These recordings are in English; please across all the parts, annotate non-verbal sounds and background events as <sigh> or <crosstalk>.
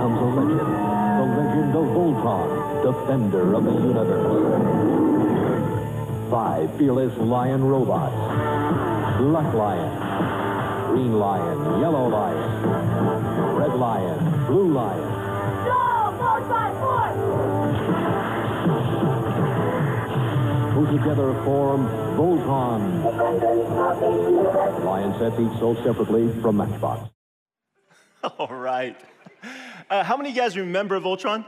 comes a legend. The legend of Voltron, defender of the universe. Five fearless lion robots. Black lion, green lion, yellow lion, red lion, blue lion. Go! Voltron who together form Voltron. Lion sets each sold separately from Matchbox. <laughs> All right. Uh, how many of you guys remember Voltron?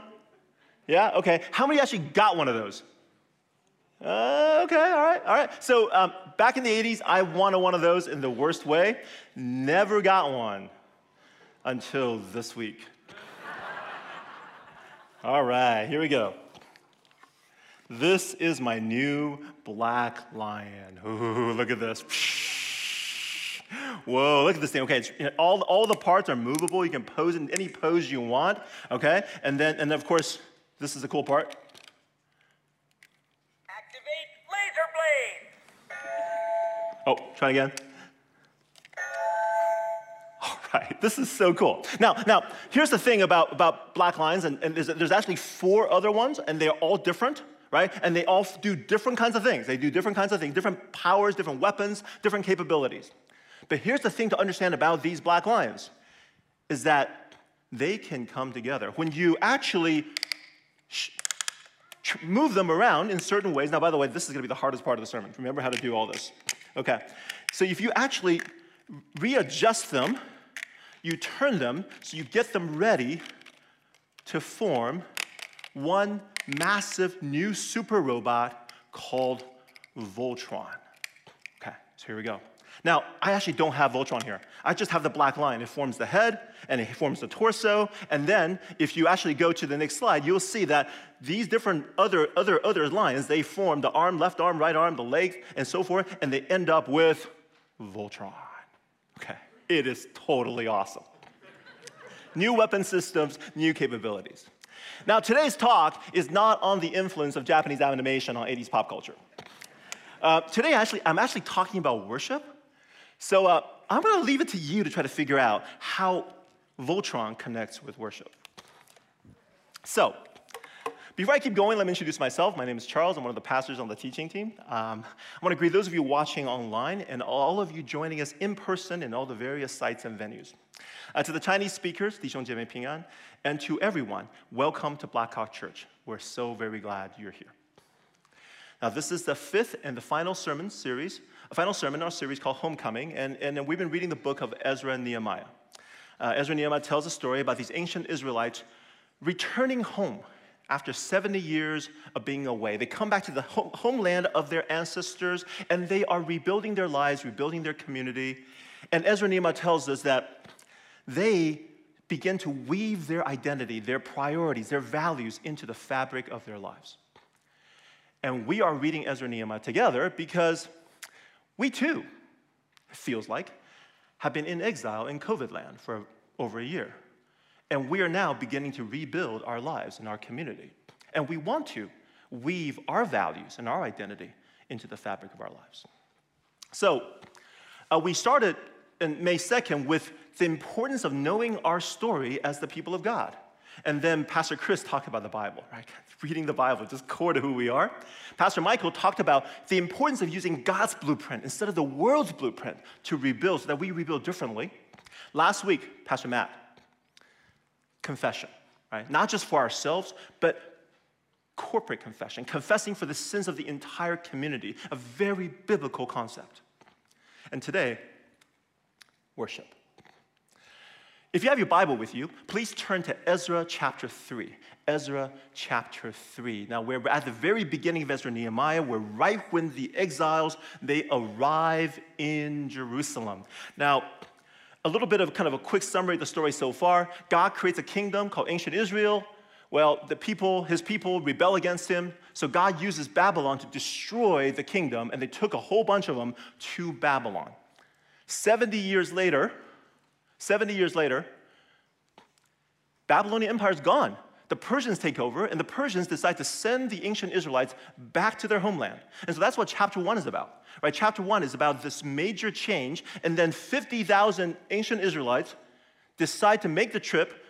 Yeah? Okay. How many actually got one of those? Uh, okay, all right, all right. So um, back in the 80s, I wanted one of those in the worst way. Never got one until this week. <laughs> all right, here we go. This is my new black lion. <laughs> Ooh, look at this. <laughs> Whoa, look at this thing. Okay, you know, all, all the parts are movable. You can pose in any pose you want. Okay, and then, and of course, this is the cool part. Activate laser blade. Oh, try again. <laughs> All right, this is so cool. Now, now here's the thing about, about black lines, and, and there's, there's actually four other ones, and they're all different right? And they all do different kinds of things. They do different kinds of things, different powers, different weapons, different capabilities. But here's the thing to understand about these black lions is that they can come together. When you actually move them around in certain ways, now, by the way, this is gonna be the hardest part of the sermon. Remember how to do all this. Okay. So if you actually readjust them, you turn them so you get them ready to form one massive new super robot called Voltron. Okay, so here we go. Now, I actually don't have Voltron here. I just have the black line. It forms the head and it forms the torso. And then if you actually go to the next slide, you'll see that these different other, other, other lines, they form the arm, left arm, right arm, the leg, and so forth, and they end up with Voltron. Okay, it is totally awesome. new weapon systems, new capabilities. Now, today's talk is not on the influence of Japanese animation on 80s pop culture. Uh, today, actually, I'm actually talking about worship. So uh, I'm going to leave it to you to try to figure out how Voltron connects with worship. So, before I keep going, let me introduce myself. My name is Charles. I'm one of the pastors on the teaching team. Um, I want to greet those of you watching online and all of you joining us in person in all the various sites and venues. Uh, to the Chinese speakers, Dixiong Jiemei Ping'an, and to everyone, welcome to Blackhawk Church. We're so very glad you're here. Now, this is the fifth and the final sermon series final sermon in our series called Homecoming, and, and we've been reading the book of Ezra and Nehemiah. Uh, Ezra and Nehemiah tells a story about these ancient Israelites returning home after 70 years of being away. They come back to the homeland of their ancestors and they are rebuilding their lives, rebuilding their community. And Ezra and Nehemiah tells us that they begin to weave their identity, their priorities, their values into the fabric of their lives. And we are reading Ezra and Nehemiah together because we too, it feels like, have been in exile in COVID land for over a year. And we are now beginning to rebuild our lives and our community. And we want to weave our values and our identity into the fabric of our lives. So, uh, we started in May 2nd with the importance of knowing our story as the people of God. And then Pastor Chris talked about the Bible, right? Reading the Bible, just core to who we are. Pastor Michael talked about the importance of using God's blueprint instead of the world's blueprint to rebuild so that we rebuild differently. Last week, Pastor Matt, confession, right? Not just for ourselves, but corporate confession, confessing for the sins of the entire community, a very biblical concept. And today, worship. If you have your Bible with you, please turn to Ezra chapter 3. Ezra chapter 3. Now, we're at the very beginning of Ezra and Nehemiah. We're right when the exiles, they arrive in Jerusalem. Now, a little bit of kind of a quick summary of the story so far. God creates a kingdom called ancient Israel. Well, the people, his people rebel against him. So God uses Babylon to destroy the kingdom, and they took a whole bunch of them to Babylon. 70 years later, 70 years later, Babylonian Empire is gone. The Persians take over, and the Persians decide to send the ancient Israelites back to their homeland. And so that's what chapter one is about, right? Chapter one is about this major change, and then 50,000 ancient Israelites, decide to make the trip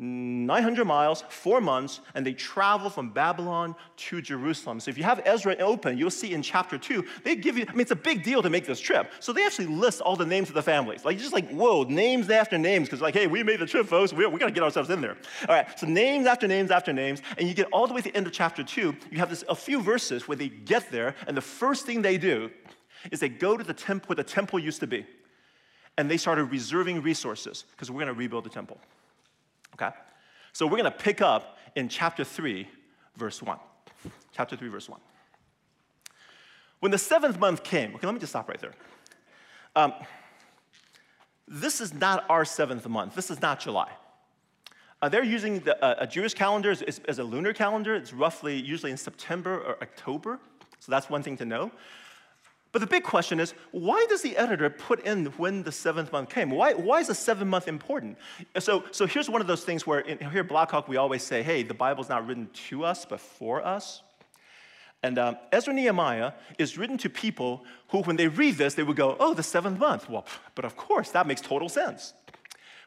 900 miles, four months, and they travel from Babylon to Jerusalem. So if you have Ezra open, you'll see in chapter two, they give you, I mean, it's a big deal to make this trip. So they actually list all the names of the families. Like, just like, whoa, names after names, because like, hey, we made the trip, folks. We, we got to get ourselves in there. All right, so names after names after names, and you get all the way to the end of chapter two, you have this, a few verses where they get there, and the first thing they do is they go to the temple where the temple used to be, and they started reserving resources, because we're going to rebuild the temple. Okay? So we're going to pick up in chapter 3, verse 1. Chapter 3, verse 1. When the seventh month came, okay, let me just stop right there. Um, this is not our seventh month. This is not July. Uh, they're using the, uh, a Jewish calendar as, as, a lunar calendar. It's roughly usually in September or October. So that's one thing to know. But the big question is why does the editor put in when the seventh month came? Why, why is the seventh month important? So, so here's one of those things where in, here at Blackhawk we always say, hey, the Bible's not written to us, but for us. And um, Ezra Nehemiah is written to people who, when they read this, they would go, oh, the seventh month. Well, but of course, that makes total sense.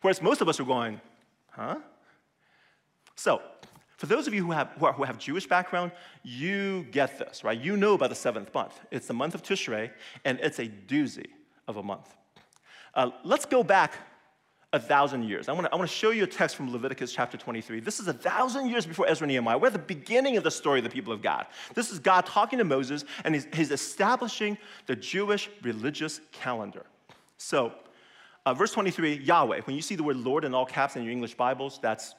Whereas most of us are going, huh? So, for those of you who have, who, are, who have Jewish background, you get this, right? You know about the seventh month. It's the month of Tishrei, and it's a doozy of a month. Uh, let's go back a thousand years. I want to show you a text from Leviticus chapter 23. This is a thousand years before Ezra and Nehemiah. We're at the beginning of the story of the people of God. This is God talking to Moses, and he's, he's establishing the Jewish religious calendar. So, uh, verse 23, Yahweh. When you see the word Lord in all caps in your English Bibles, that's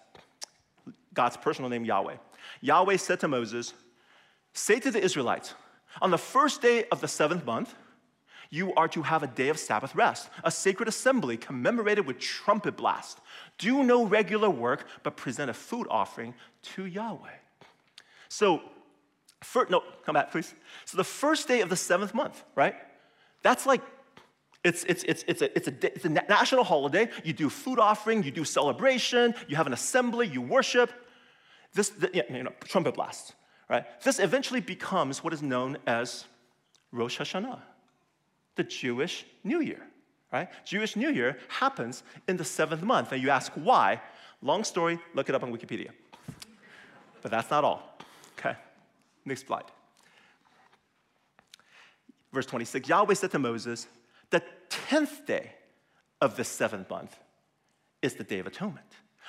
God's personal name, Yahweh. Yahweh said to Moses, Say to the Israelites, on the first day of the seventh month, you are to have a day of Sabbath rest, a sacred assembly commemorated with trumpet blast. Do no regular work, but present a food offering to Yahweh. So, for, no, come back, please. So, the first day of the seventh month, right? That's like, it's, it's, it's, it's, a, it's, a, it's a national holiday. You do food offering, you do celebration, you have an assembly, you worship. This, you know, trumpet blast, right? This eventually becomes what is known as Rosh Hashanah, the Jewish New Year, right? Jewish New Year happens in the seventh month. And you ask why? Long story, look it up on Wikipedia. But that's not all, okay? Next slide. Verse 26 Yahweh said to Moses, The 10th day of the seventh month is the Day of Atonement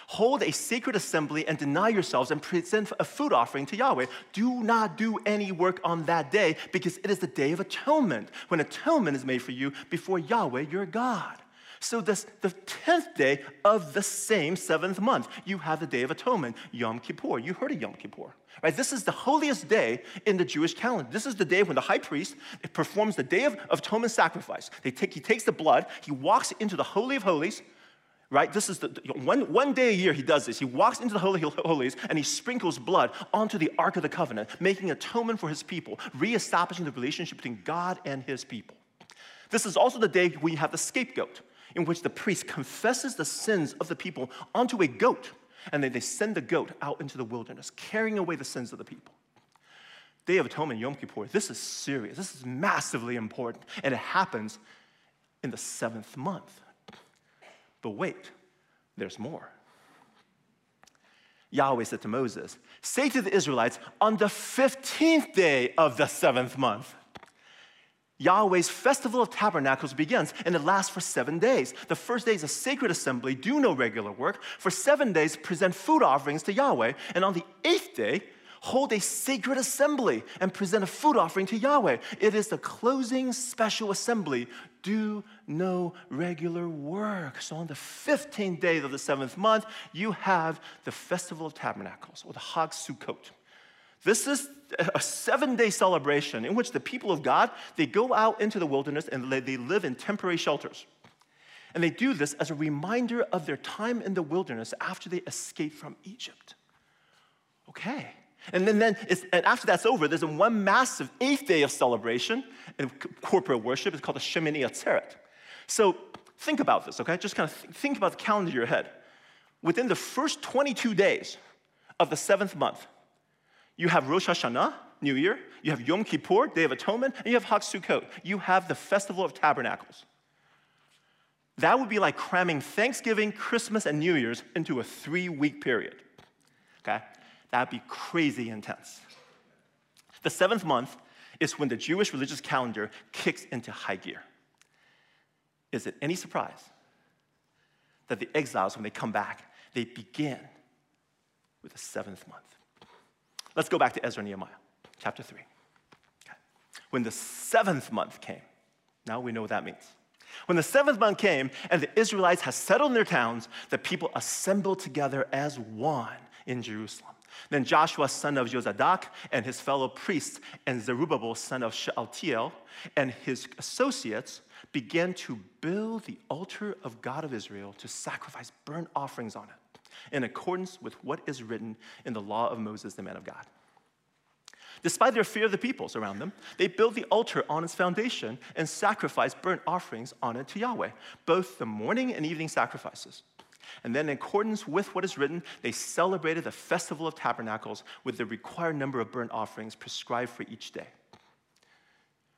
hold a sacred assembly and deny yourselves and present a food offering to Yahweh. Do not do any work on that day because it is the day of atonement, when atonement is made for you before Yahweh your God. So this, the 10th day of the same seventh month, you have the Day of Atonement, Yom Kippur. You heard of Yom Kippur, right? This is the holiest day in the Jewish calendar. This is the day when the high priest performs the Day of Atonement sacrifice. They take, he takes the blood, he walks into the Holy of Holies, right? This is the one, one day a year he does this. He walks into the Holy Holies and he sprinkles blood onto the Ark of the Covenant, making atonement for his people, reestablishing the relationship between God and his people. This is also the day we have the scapegoat, in which the priest confesses the sins of the people onto a goat, and then they send the goat out into the wilderness, carrying away the sins of the people. Day of Atonement, Yom Kippur, this is serious. This is massively important, and it happens in the seventh month. But wait, there's more. Yahweh said to Moses, Say to the Israelites, on the 15th day of the seventh month, Yahweh's festival of tabernacles begins, and it lasts for seven days. The first day is a sacred assembly, do no regular work. For seven days, present food offerings to Yahweh. And on the eighth day, hold a sacred assembly and present a food offering to Yahweh. It is the closing special assembly. Do no regular work. So on the 15th day of the seventh month, you have the Festival of Tabernacles, or the Hag Sukkot. This is a seven day celebration in which the people of God, they go out into the wilderness and they live in temporary shelters. And they do this as a reminder of their time in the wilderness after they escaped from Egypt. Okay. And then, then and after that's over, there's a one massive eighth day of celebration and corporate worship. It's called the Shemini Atzeret. So think about this, okay? Just kind of think about the calendar in your head. Within the first 22 days of the seventh month, you have Rosh Hashanah, New Year, you have Yom Kippur, Day of Atonement, and you have Hag Sukkot. You have the Festival of Tabernacles. That would be like cramming Thanksgiving, Christmas, and New Year's into a three week period. Okay? That'd be crazy intense. The seventh month is when the Jewish religious calendar kicks into high gear. Is it any surprise that the exiles, when they come back, they begin with the seventh month? Let's go back to Ezra Nehemiah, chapter 3. Okay. When the seventh month came, now we know what that means. When the seventh month came and the Israelites had settled in their towns, the people assembled together as one in Jerusalem. Then Joshua, son of Jozadak, and his fellow priests, and Zerubbabel, son of Shealtiel, and his associates began to build the altar of God of Israel to sacrifice burnt offerings on it, in accordance with what is written in the law of Moses, the man of God. Despite their fear of the peoples around them, they built the altar on its foundation and sacrificed burnt offerings on it to Yahweh, both the morning and evening sacrifices. And then, in accordance with what is written, they celebrated the festival of tabernacles with the required number of burnt offerings prescribed for each day.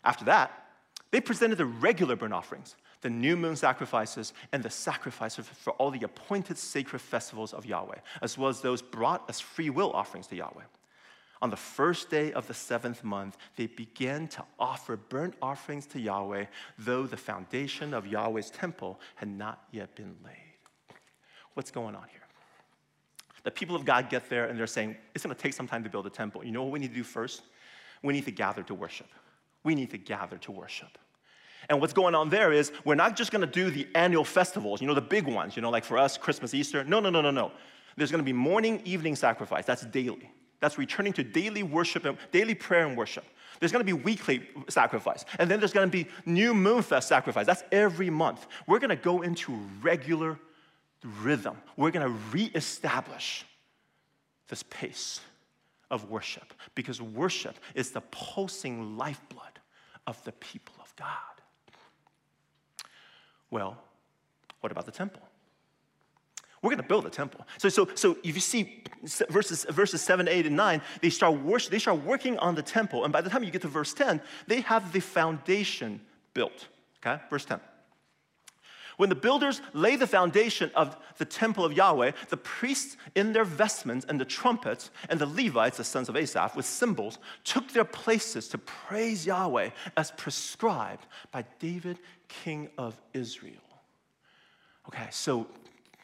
After that, they presented the regular burnt offerings, the new moon sacrifices, and the sacrifices for all the appointed sacred festivals of Yahweh, as well as those brought as free will offerings to Yahweh. On the first day of the seventh month, they began to offer burnt offerings to Yahweh, though the foundation of Yahweh's temple had not yet been laid. What's going on here? The people of God get there and they're saying, it's going to take some time to build a temple. You know what we need to do first? We need to gather to worship. We need to gather to worship. And what's going on there is we're not just going to do the annual festivals, you know, the big ones, you know, like for us, Christmas, Easter. No, no, no, no, no. There's going to be morning, evening sacrifice. That's daily. That's returning to daily worship and daily prayer and worship. There's gonna be weekly sacrifice. And then there's gonna be new moon fest sacrifice. That's every month. We're gonna go into regular rhythm. We're gonna reestablish this pace of worship because worship is the pulsing lifeblood of the people of God. Well, what about the temple? We're going to build a temple. So, so, so if you see verses, verses 7, 8, and 9, they start, worship, they start working on the temple. And by the time you get to verse 10, they have the foundation built. Okay? Verse 10. When the builders lay the foundation of the temple of Yahweh, the priests in their vestments and the trumpets and the Levites, the sons of Asaph, with cymbals, took their places to praise Yahweh as prescribed by David, king of Israel. Okay, so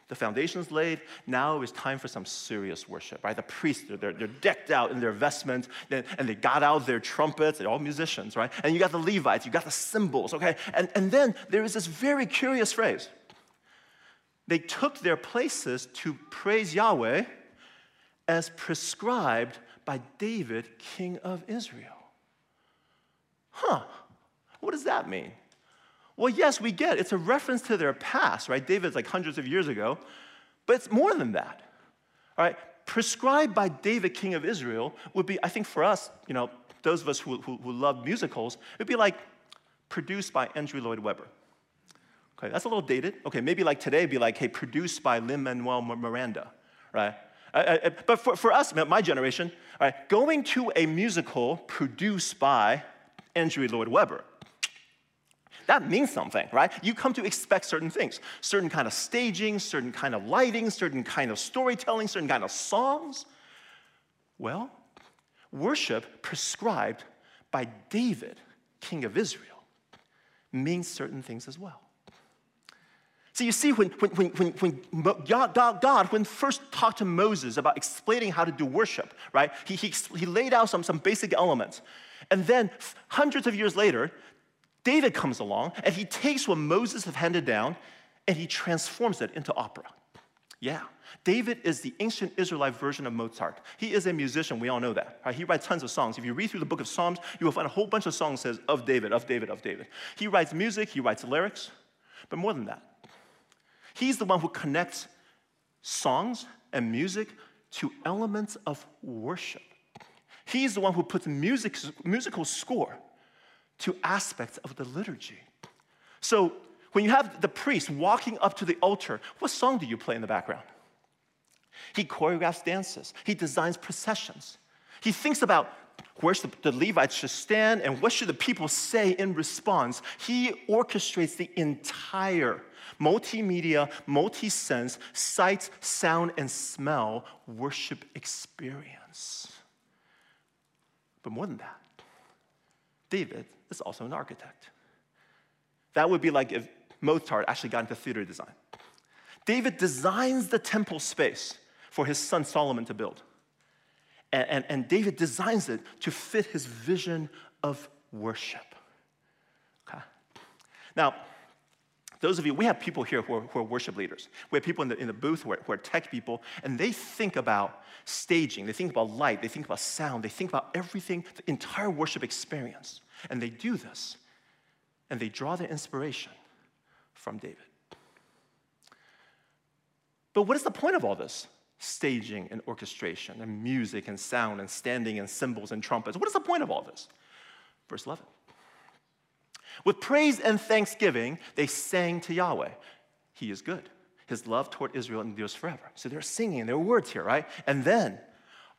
the foundation's laid. Now it's time for some serious worship, right? The priests, they're, they're decked out in their vestments, and they got out their trumpets. They're all musicians, right? And you got the Levites, you got the cymbals, okay? And, and then there is this very curious phrase. They took their places to praise Yahweh as prescribed by David, king of Israel. Huh, what does that mean? Well, yes, we get it. it's a reference to their past, right? David's like hundreds of years ago, but it's more than that. All right, prescribed by David, king of Israel, would be, I think, for us, you know, those of us who, who, who love musicals, it would be like produced by Andrew Lloyd Webber. Okay, that's a little dated. Okay, maybe like today, be like, hey, produced by Lin Manuel Miranda, right? I, I, but for, for us, my generation, all right, going to a musical produced by Andrew Lloyd Webber, that means something, right? You come to expect certain things certain kind of staging, certain kind of lighting, certain kind of storytelling, certain kind of songs. Well, worship prescribed by David, king of Israel, means certain things as well. So you see, when, when, when, when, God, God, when first talked to Moses about explaining how to do worship, right, he, he, he laid out some, some basic elements. And then hundreds of years later, David comes along and he takes what Moses had handed down and he transforms it into opera. Yeah, David is the ancient Israelite version of Mozart. He is a musician, we all know that. Right? He writes tons of songs. If you read through the book of Psalms, you will find a whole bunch of songs says of David, of David, of David. He writes music, he writes lyrics, but more than that. He's the one who connects songs and music to elements of worship. He's the one who puts music, musical score to aspects of the liturgy. So when you have the priest walking up to the altar, what song do you play in the background? He choreographs dances, he designs processions. He thinks about where the, the Levites should stand and what should the people say in response. He orchestrates the entire multimedia, multi sense, sight, sound, and smell worship experience. But more than that, David is also an architect. That would be like if Mozart actually got into theater design. David designs the temple space for his son Solomon to build. And, and, and David designs it to fit his vision of worship. Okay? Now, those of you, we have people here who are, who are worship leaders. We have people in the, in the booth who are, who are tech people, and they think about staging, they think about light, they think about sound, they think about everything, the entire worship experience. And they do this, and they draw their inspiration from David. But what is the point of all this? Staging and orchestration and music and sound and standing and cymbals and trumpets. What is the point of all this? Verse 11. With praise and thanksgiving, they sang to Yahweh. He is good. His love toward Israel endures forever. So they're singing, there are words here, right? And then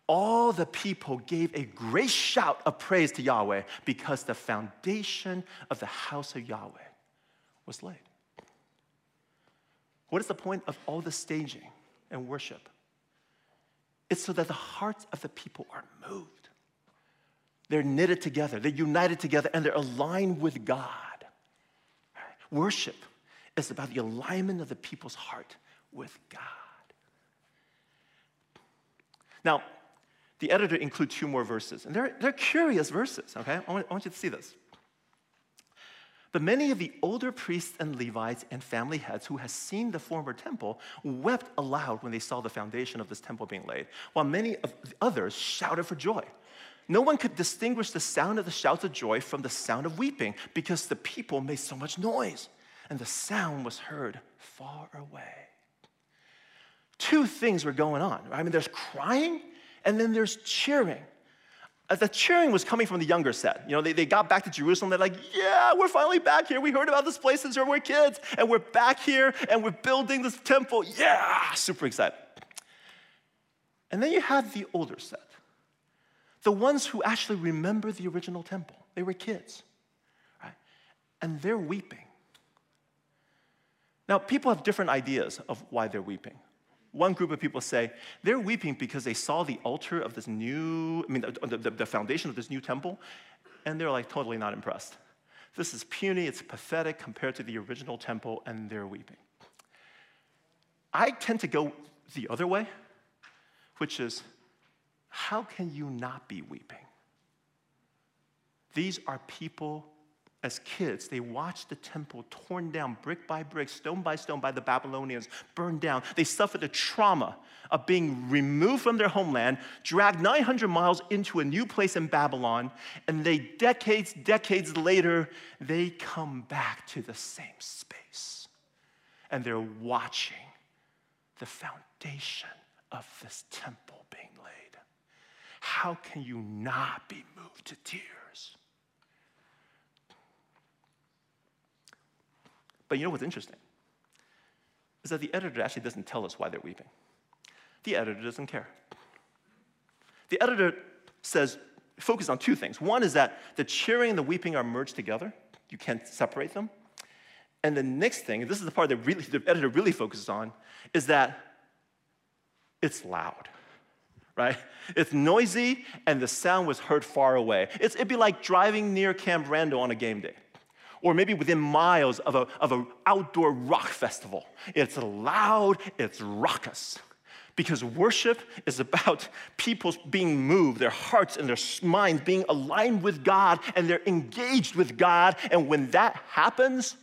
all the people gave a great shout of praise to Yahweh because the foundation of the house of Yahweh was laid. What is the point of all the staging and worship? It's so that the hearts of the people are moved. They're knitted together, they're united together, and they're aligned with God. Worship is about the alignment of the people's heart with God. Now, the editor includes two more verses, and they're, they're curious verses, okay? I want, I want you to see this. But many of the older priests and Levites and family heads who had seen the former temple wept aloud when they saw the foundation of this temple being laid, while many of the others shouted for joy. No one could distinguish the sound of the shouts of joy from the sound of weeping because the people made so much noise, and the sound was heard far away. Two things were going on. I mean, there's crying and then there's cheering. The cheering was coming from the younger set. You know, they, they got back to Jerusalem. They're like, yeah, we're finally back here. We heard about this place since we were kids, and we're back here, and we're building this temple. Yeah, super excited. And then you have the older set the ones who actually remember the original temple. They were kids, right? And they're weeping. Now, people have different ideas of why they're weeping. One group of people say they're weeping because they saw the altar of this new, I mean, the, the, the foundation of this new temple, and they're like totally not impressed. This is puny, it's pathetic compared to the original temple, and they're weeping. I tend to go the other way, which is how can you not be weeping? These are people as kids, they watched the temple torn down brick by brick, stone by stone by the Babylonians, burned down. They suffered the trauma of being removed from their homeland, dragged 900 miles into a new place in Babylon, and they, decades, decades later, they come back to the same space. And they're watching the foundation of this temple being laid how can you not be moved to tears? But you know what's interesting? Is that the editor actually doesn't tell us why they're weeping. The editor doesn't care. The editor says, focus on two things. One is that the cheering and the weeping are merged together, you can't separate them. And the next thing, and this is the part that really, the editor really focuses on, is that it's loud right? It's noisy and the sound was heard far away. It's, it'd be like driving near Camp Randall on a game day. Or maybe within miles of an of a outdoor rock festival. It's loud, it's raucous. Because worship is about people being moved, their hearts and their minds being aligned with God, and they're engaged with God. And when that happens,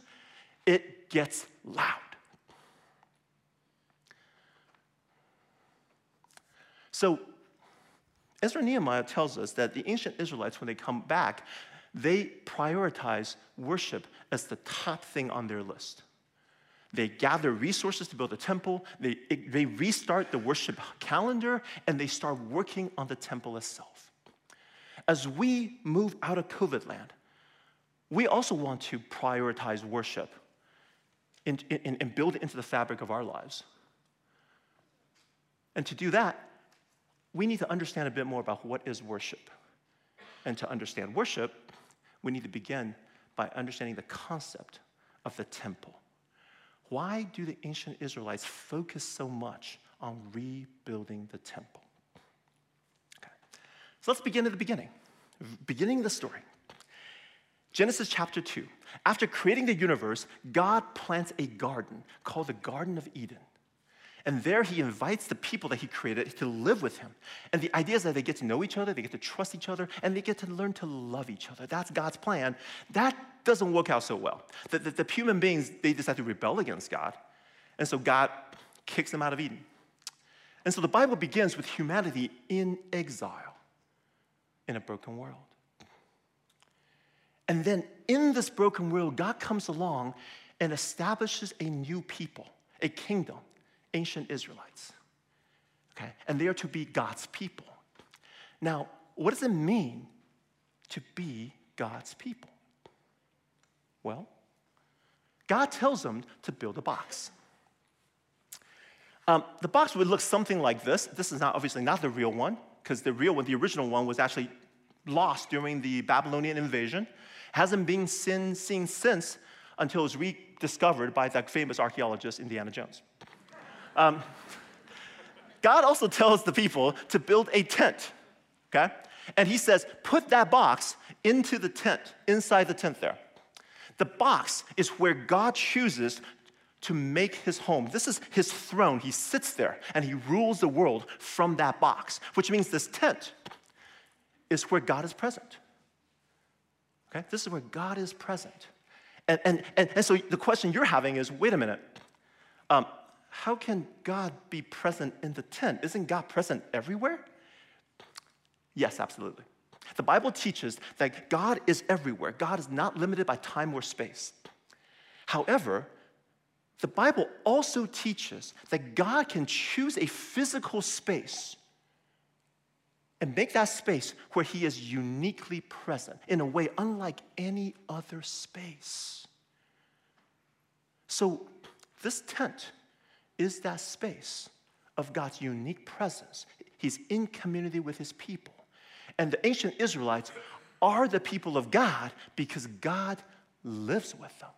it gets loud. So Ezra Nehemiah tells us that the ancient Israelites, when they come back, they prioritize worship as the top thing on their list. They gather resources to build a temple, they, they restart the worship calendar, and they start working on the temple itself. As we move out of COVID land, we also want to prioritize worship and, and, and build it into the fabric of our lives. And to do that, we need to understand a bit more about what is worship. And to understand worship, we need to begin by understanding the concept of the temple. Why do the ancient Israelites focus so much on rebuilding the temple? Okay. So let's begin at the beginning, beginning the story. Genesis chapter 2. After creating the universe, God plants a garden called the Garden of Eden. And there he invites the people that he created to live with him. And the idea is that they get to know each other, they get to trust each other, and they get to learn to love each other. That's God's plan. That doesn't work out so well. The, the, the human beings, they decide to rebel against God. And so God kicks them out of Eden. And so the Bible begins with humanity in exile in a broken world. And then in this broken world, God comes along and establishes a new people, a kingdom ancient Israelites. Okay? And they are to be God's people. Now, what does it mean to be God's people? Well, God tells them to build a box. Um, the box would look something like this. This is not obviously not the real one, because the real one, the original one, was actually lost during the Babylonian invasion. Hasn't been seen, seen since until it was rediscovered by that famous archaeologist Indiana Jones. Um, God also tells the people to build a tent, okay? And he says, put that box into the tent, inside the tent there. The box is where God chooses to make his home. This is his throne. He sits there and he rules the world from that box, which means this tent is where God is present. Okay? This is where God is present. And, and, and, and so the question you're having is wait a minute. Um, how can God be present in the tent? Isn't God present everywhere? Yes, absolutely. The Bible teaches that God is everywhere. God is not limited by time or space. However, the Bible also teaches that God can choose a physical space and make that space where He is uniquely present in a way unlike any other space. So, this tent is that space of God's unique presence. He's in community with his people. And the ancient Israelites are the people of God because God lives with them.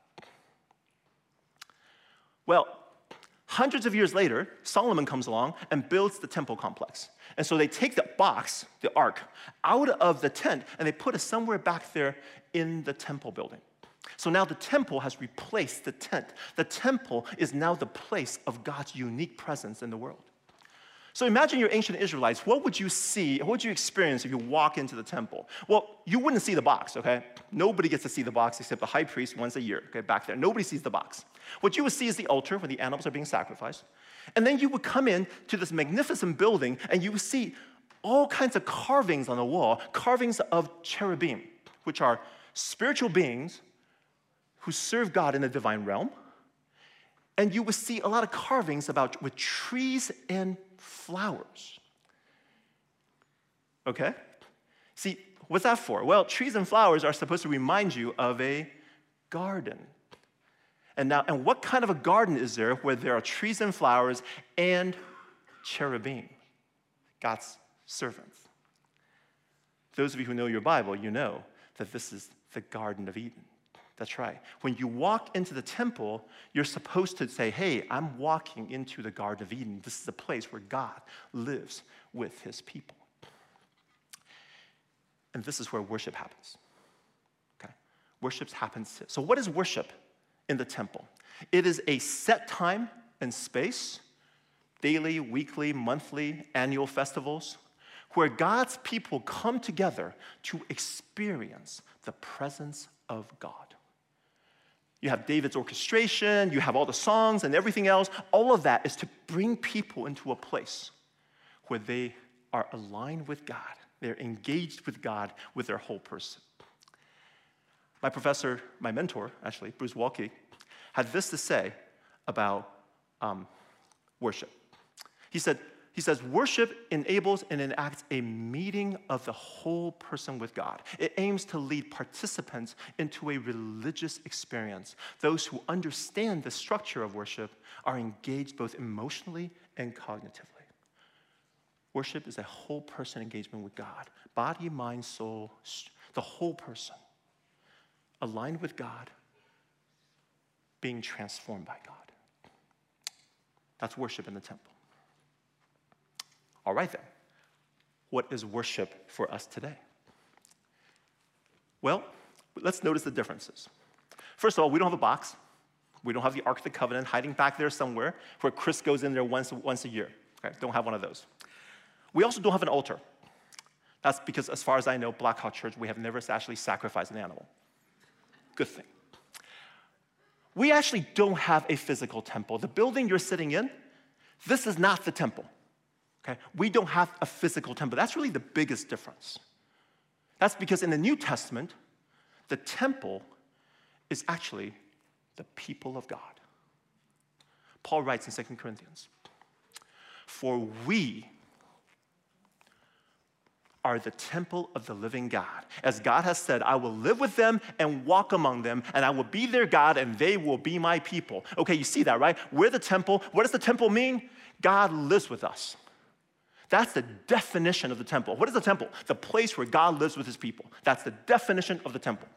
Well, hundreds of years later, Solomon comes along and builds the temple complex. And so they take the box, the ark, out of the tent and they put it somewhere back there in the temple building. So now the temple has replaced the tent. The temple is now the place of God's unique presence in the world. So imagine you're ancient Israelites. What would you see? What would you experience if you walk into the temple? Well, you wouldn't see the box, okay? Nobody gets to see the box except the high priest once a year, okay, back there. Nobody sees the box. What you would see is the altar where the animals are being sacrificed. And then you would come in to this magnificent building and you would see all kinds of carvings on the wall, carvings of cherubim, which are spiritual beings who serve God in the divine realm. And you will see a lot of carvings about with trees and flowers. Okay? See, what's that for? Well, trees and flowers are supposed to remind you of a garden. And now, and what kind of a garden is there where there are trees and flowers and cherubim, God's servants? Those of you who know your Bible, you know that this is the Garden of Eden. That's right. When you walk into the temple, you're supposed to say, Hey, I'm walking into the Garden of Eden. This is the place where God lives with his people. And this is where worship happens. Okay? Worship happens. So, what is worship in the temple? It is a set time and space, daily, weekly, monthly, annual festivals, where God's people come together to experience the presence of God. You have David's orchestration, you have all the songs and everything else. All of that is to bring people into a place where they are aligned with God. They're engaged with God with their whole person. My professor, my mentor, actually, Bruce Waltke, had this to say about um, worship. He said, he says, worship enables and enacts a meeting of the whole person with God. It aims to lead participants into a religious experience. Those who understand the structure of worship are engaged both emotionally and cognitively. Worship is a whole person engagement with God body, mind, soul, the whole person, aligned with God, being transformed by God. That's worship in the temple. All right, then. What is worship for us today? Well, let's notice the differences. First of all, we don't have a box. We don't have the Ark of the Covenant hiding back there somewhere where Chris goes in there once, once a year. Okay, don't have one of those. We also don't have an altar. That's because, as far as I know, Blackhawk Church, we have never actually sacrificed an animal. Good thing. We actually don't have a physical temple. The building you're sitting in, this is not the temple. Okay? We don't have a physical temple. That's really the biggest difference. That's because in the New Testament, the temple is actually the people of God. Paul writes in 2 Corinthians, For we are the temple of the living God. As God has said, I will live with them and walk among them, and I will be their God, and they will be my people. Okay, you see that, right? We're the temple. What does the temple mean? God lives with us. That's the definition of the temple. What is the temple? The place where God lives with his people. That's the definition of the temple.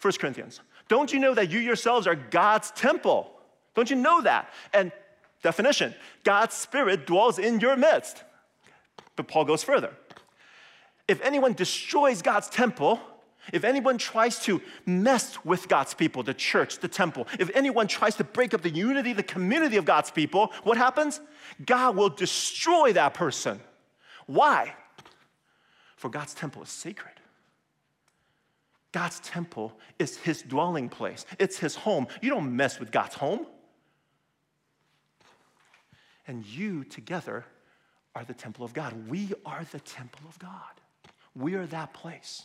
1 Corinthians. Don't you know that you yourselves are God's temple? Don't you know that? And definition God's Spirit dwells in your midst. But Paul goes further. If anyone destroys God's temple, if anyone tries to mess with God's people, the church, the temple, if anyone tries to break up the unity, the community of God's people, what happens? God will destroy that person. Why? For God's temple is sacred. God's temple is his dwelling place, it's his home. You don't mess with God's home. And you together are the temple of God. We are the temple of God. We are that place.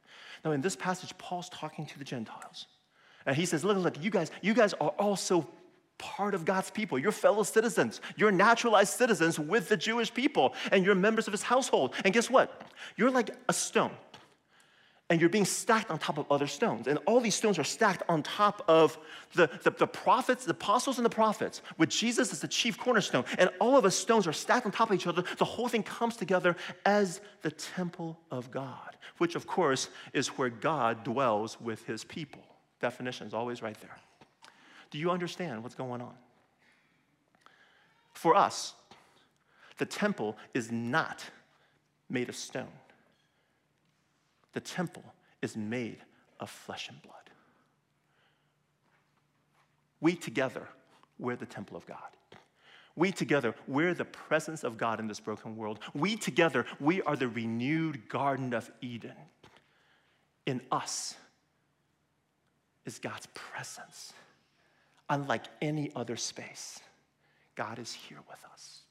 Now, in this passage, Paul's talking to the Gentiles. And he says, Look, look, you guys, you guys are also part of God's people. You're fellow citizens. You're naturalized citizens with the Jewish people, and you're members of his household. And guess what? You're like a stone and you're being stacked on top of other stones. And all these stones are stacked on top of the, the, the, prophets, the apostles, and the prophets, with Jesus as the chief cornerstone. And all of the stones are stacked on top of each other. The whole thing comes together as the temple of God, which, of course, is where God dwells with his people. Definition is always right there. Do you understand what's going on? For us, the temple is not made of stone the temple is made of flesh and blood. We together, we're the temple of God. We together, we're the presence of God in this broken world. We together, we are the renewed Garden of Eden. In us is God's presence. Unlike any other space, God is here with us.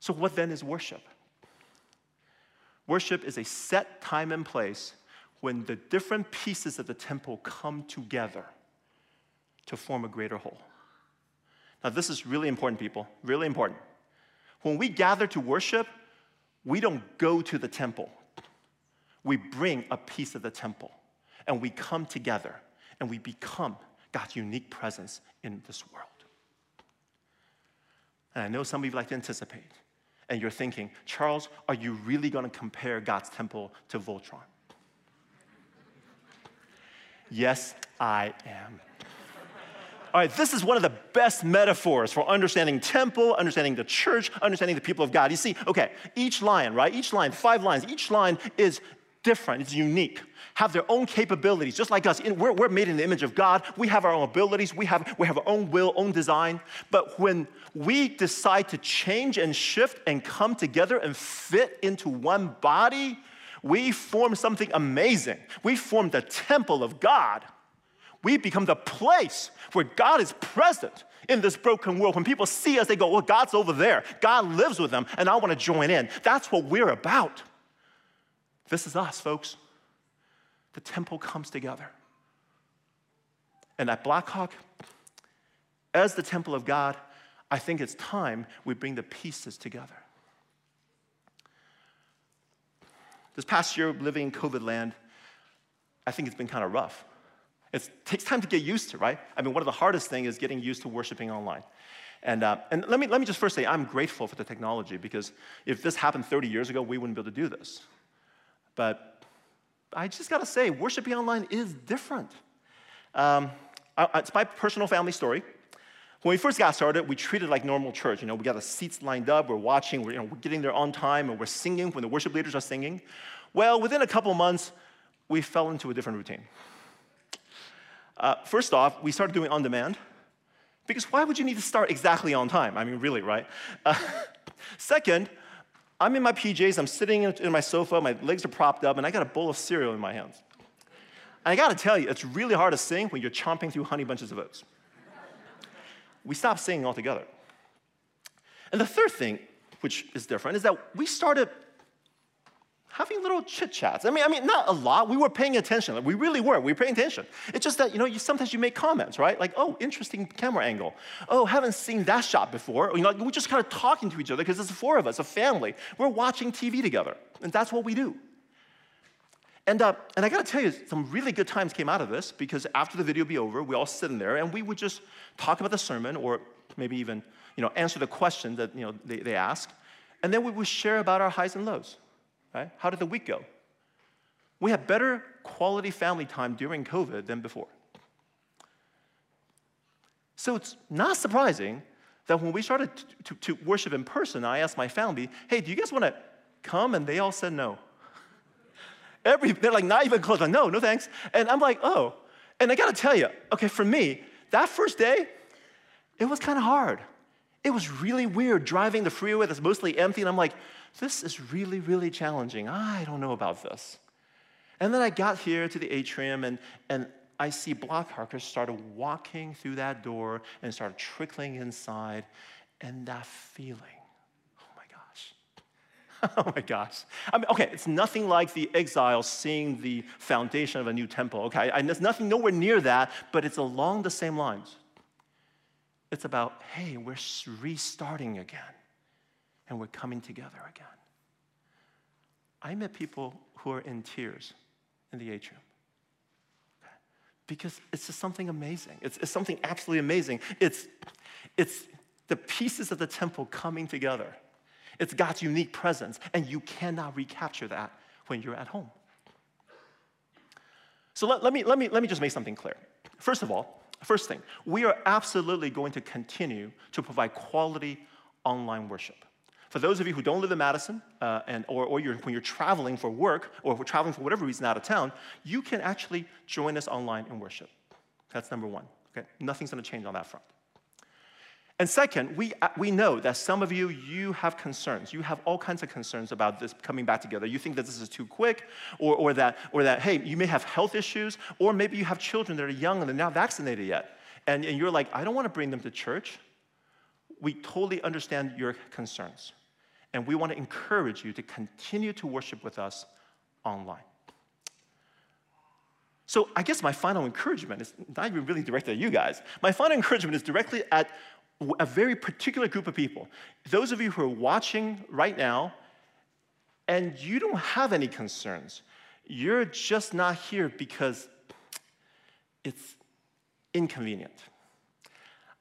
So, what then is worship? Worship is a set time and place when the different pieces of the temple come together to form a greater whole. Now, this is really important, people, really important. When we gather to worship, we don't go to the temple. We bring a piece of the temple and we come together and we become God's unique presence in this world. And I know some of you like to anticipate and you're thinking, Charles, are you really going to compare God's temple to Voltron? yes, I am. All right, this is one of the best metaphors for understanding temple, understanding the church, understanding the people of God. You see, okay, each line, right? Each line, five lines, each line is different, it's unique, have their own capabilities, just like us. We're, we're made in the image of God. We have our own abilities, we have, we have our own will, own design. But when we decide to change and shift and come together and fit into one body, we form something amazing. We form the temple of God. We become the place where God is present in this broken world. When people see us, they go, Well, God's over there. God lives with them, and I want to join in. That's what we're about. This is us, folks. The temple comes together. And at Blackhawk, as the temple of God, I think it's time we bring the pieces together. This past year, living in COVID land, I think it's been kind of rough. It takes time to get used to, right? I mean, one of the hardest things is getting used to worshiping online. And, uh, and let, me, let me just first say, I'm grateful for the technology because if this happened 30 years ago, we wouldn't be able to do this. But I just gotta say, worshiping online is different. Um, it's my personal family story. When we first got started, we treated like normal church. You know, we got the seats lined up, we're watching, we're, you know, we're getting there on time, and we're singing when the worship leaders are singing. Well, within a couple months, we fell into a different routine. Uh, first off, we started doing on demand. Because why would you need to start exactly on time? I mean, really, right? Uh, <laughs> second, I'm in my PJs, I'm sitting in my sofa, my legs are propped up, and I got a bowl of cereal in my hands. And I gotta tell you, it's really hard to sing when you're chomping through honey bunches of oats. we stopped singing altogether. And the third thing, which is different, is that we started having little chit chats. I mean, I mean, not a lot. We were paying attention. we really were. We were paying attention. It's just that you know, you, sometimes you make comments, right? Like, oh, interesting camera angle. Oh, haven't seen that shot before. You know, we're just kind of talking to each other because there's four of us, a family. We're watching TV together, and that's what we do. And, uh, and I gotta tell you, some really good times came out of this because after the video be over, we all sit in there and we would just talk about the sermon or maybe even you know, answer the question that you know, they, they ask. And then we would share about our highs and lows. Right? How did the week go? We had better quality family time during COVID than before. So it's not surprising that when we started to, to, to, worship in person, I asked my family, hey, do you guys want to come? And they all said no. <laughs> Every, they're like, not even close. Like, no, no thanks. And I'm like, oh. And I got to tell you, okay, for me, that first day, it was kind of hard. It was really weird driving the freeway that's mostly empty. And I'm like, this is really, really challenging. I don't know about this. And then I got here to the atrium, and, and I see Blackhawkers started walking through that door and started trickling inside. And that feeling, oh my gosh. <laughs> oh my gosh. I mean, okay, it's nothing like the exiles seeing the foundation of a new temple, okay? And there's nothing nowhere near that, but it's along the same lines. It's about, hey, we're restarting again and we're coming together again. I met people who are in tears in the atrium. Because it's just something amazing. It's, it's something absolutely amazing. It's, it's the pieces of the temple coming together. It's God's unique presence, and you cannot recapture that when you're at home. So let, let, me, let, me, let me just make something clear. First of all, first thing, we are absolutely going to continue to provide quality online worship. For those of you who don't live in Madison, uh, and, or, or you're, when you're traveling for work, or if we're traveling for whatever reason out of town, you can actually join us online in worship. That's number one. Okay? Nothing's going to change on that front. And second, we, uh, we know that some of you, you have concerns. You have all kinds of concerns about this coming back together. You think that this is too quick, or, or, that, or that, hey, you may have health issues, or maybe you have children that are young and they're not vaccinated yet. And, and you're like, I don't want to bring them to church. We totally understand your concerns. And we want to encourage you to continue to worship with us online. So, I guess my final encouragement is not even really directed at you guys. My final <laughs> encouragement is directly at a very particular group of people. Those of you who are watching right now, and you don't have any concerns. You're just not here because it's inconvenient.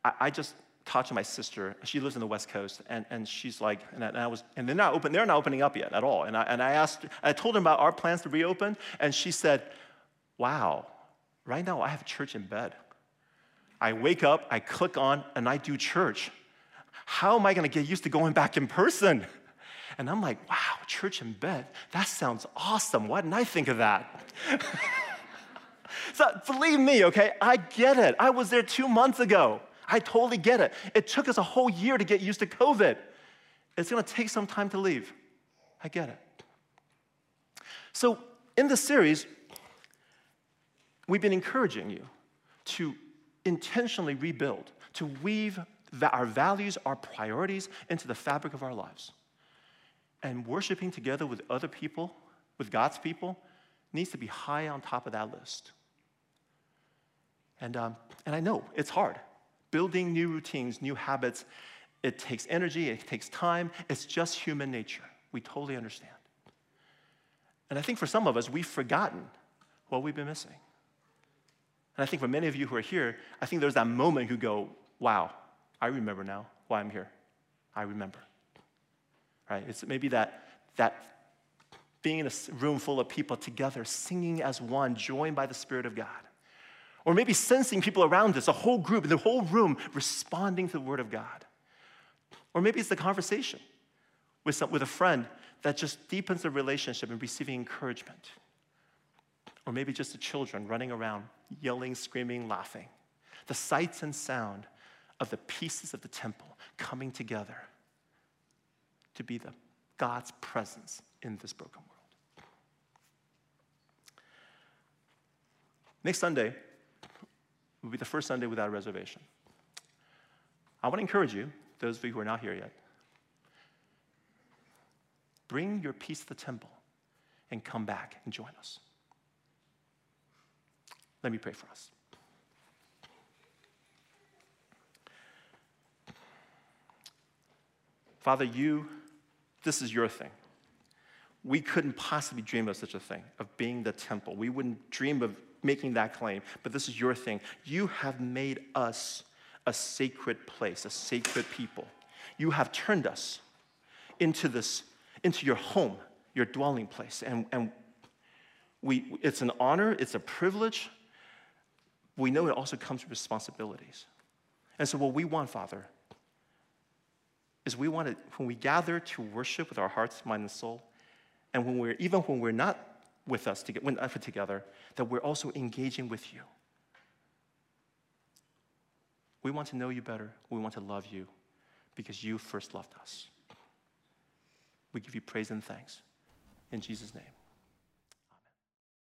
I, I just talked to my sister. She lives in the West Coast, and, and she's like, and I, and I was, and they're not open. They're not opening up yet at all. And I, and I asked, I told her about our plans to reopen, and she said, "Wow, right now I have church in bed. I wake up, I click on, and I do church. How am I to get used to going back in person?" And I'm like, "Wow, church in bed. That sounds awesome. Why didn't I think of that?" <laughs> so believe me, okay, I get it. I was there two months ago. I totally get it. It took us a whole year to get used to COVID. It's gonna take some time to leave. I get it. So, in this series, we've been encouraging you to intentionally rebuild, to weave our values, our priorities into the fabric of our lives. And worshiping together with other people, with God's people, needs to be high on top of that list. And, um, and I know it's hard Building new routines, new habits, it takes energy, it takes time. It's just human nature. We totally understand. And I think for some of us, we've forgotten what we've been missing. And I think for many of you who are here, I think there's that moment you go, wow, I remember now why I'm here. I remember. Right? It's maybe that, that being in a room full of people together, singing as one, joined by the Spirit of God. Or maybe sensing people around us, a whole group, the whole room responding to the Word of God. Or maybe it's the conversation with, some, with a friend that just deepens the relationship and receiving encouragement. Or maybe just the children running around, yelling, screaming, laughing. The sights and sound of the pieces of the temple coming together to be the God's presence in this broken world. Next Sunday will be the first Sunday without a reservation. I want to encourage you, those of you who are not here yet, bring your piece to the temple and come back and join us. Let me pray for us. Father, you, this is your thing. We couldn't possibly dream of such a thing, of being the temple. We wouldn't dream of making that claim, but this is your thing. You have made us a sacred place, a sacred people. You have turned us into this, into your home, your dwelling place. And, and we, it's an honor, it's a privilege. We know it also comes with responsibilities. And so, what we want, Father, is we want to, when we gather to worship with our hearts, mind, and soul, and when we're, even when we're not with us when effort together, that we're also engaging with you. We want to know you better. We want to love you because you first loved us. We give you praise and thanks. In Jesus' name.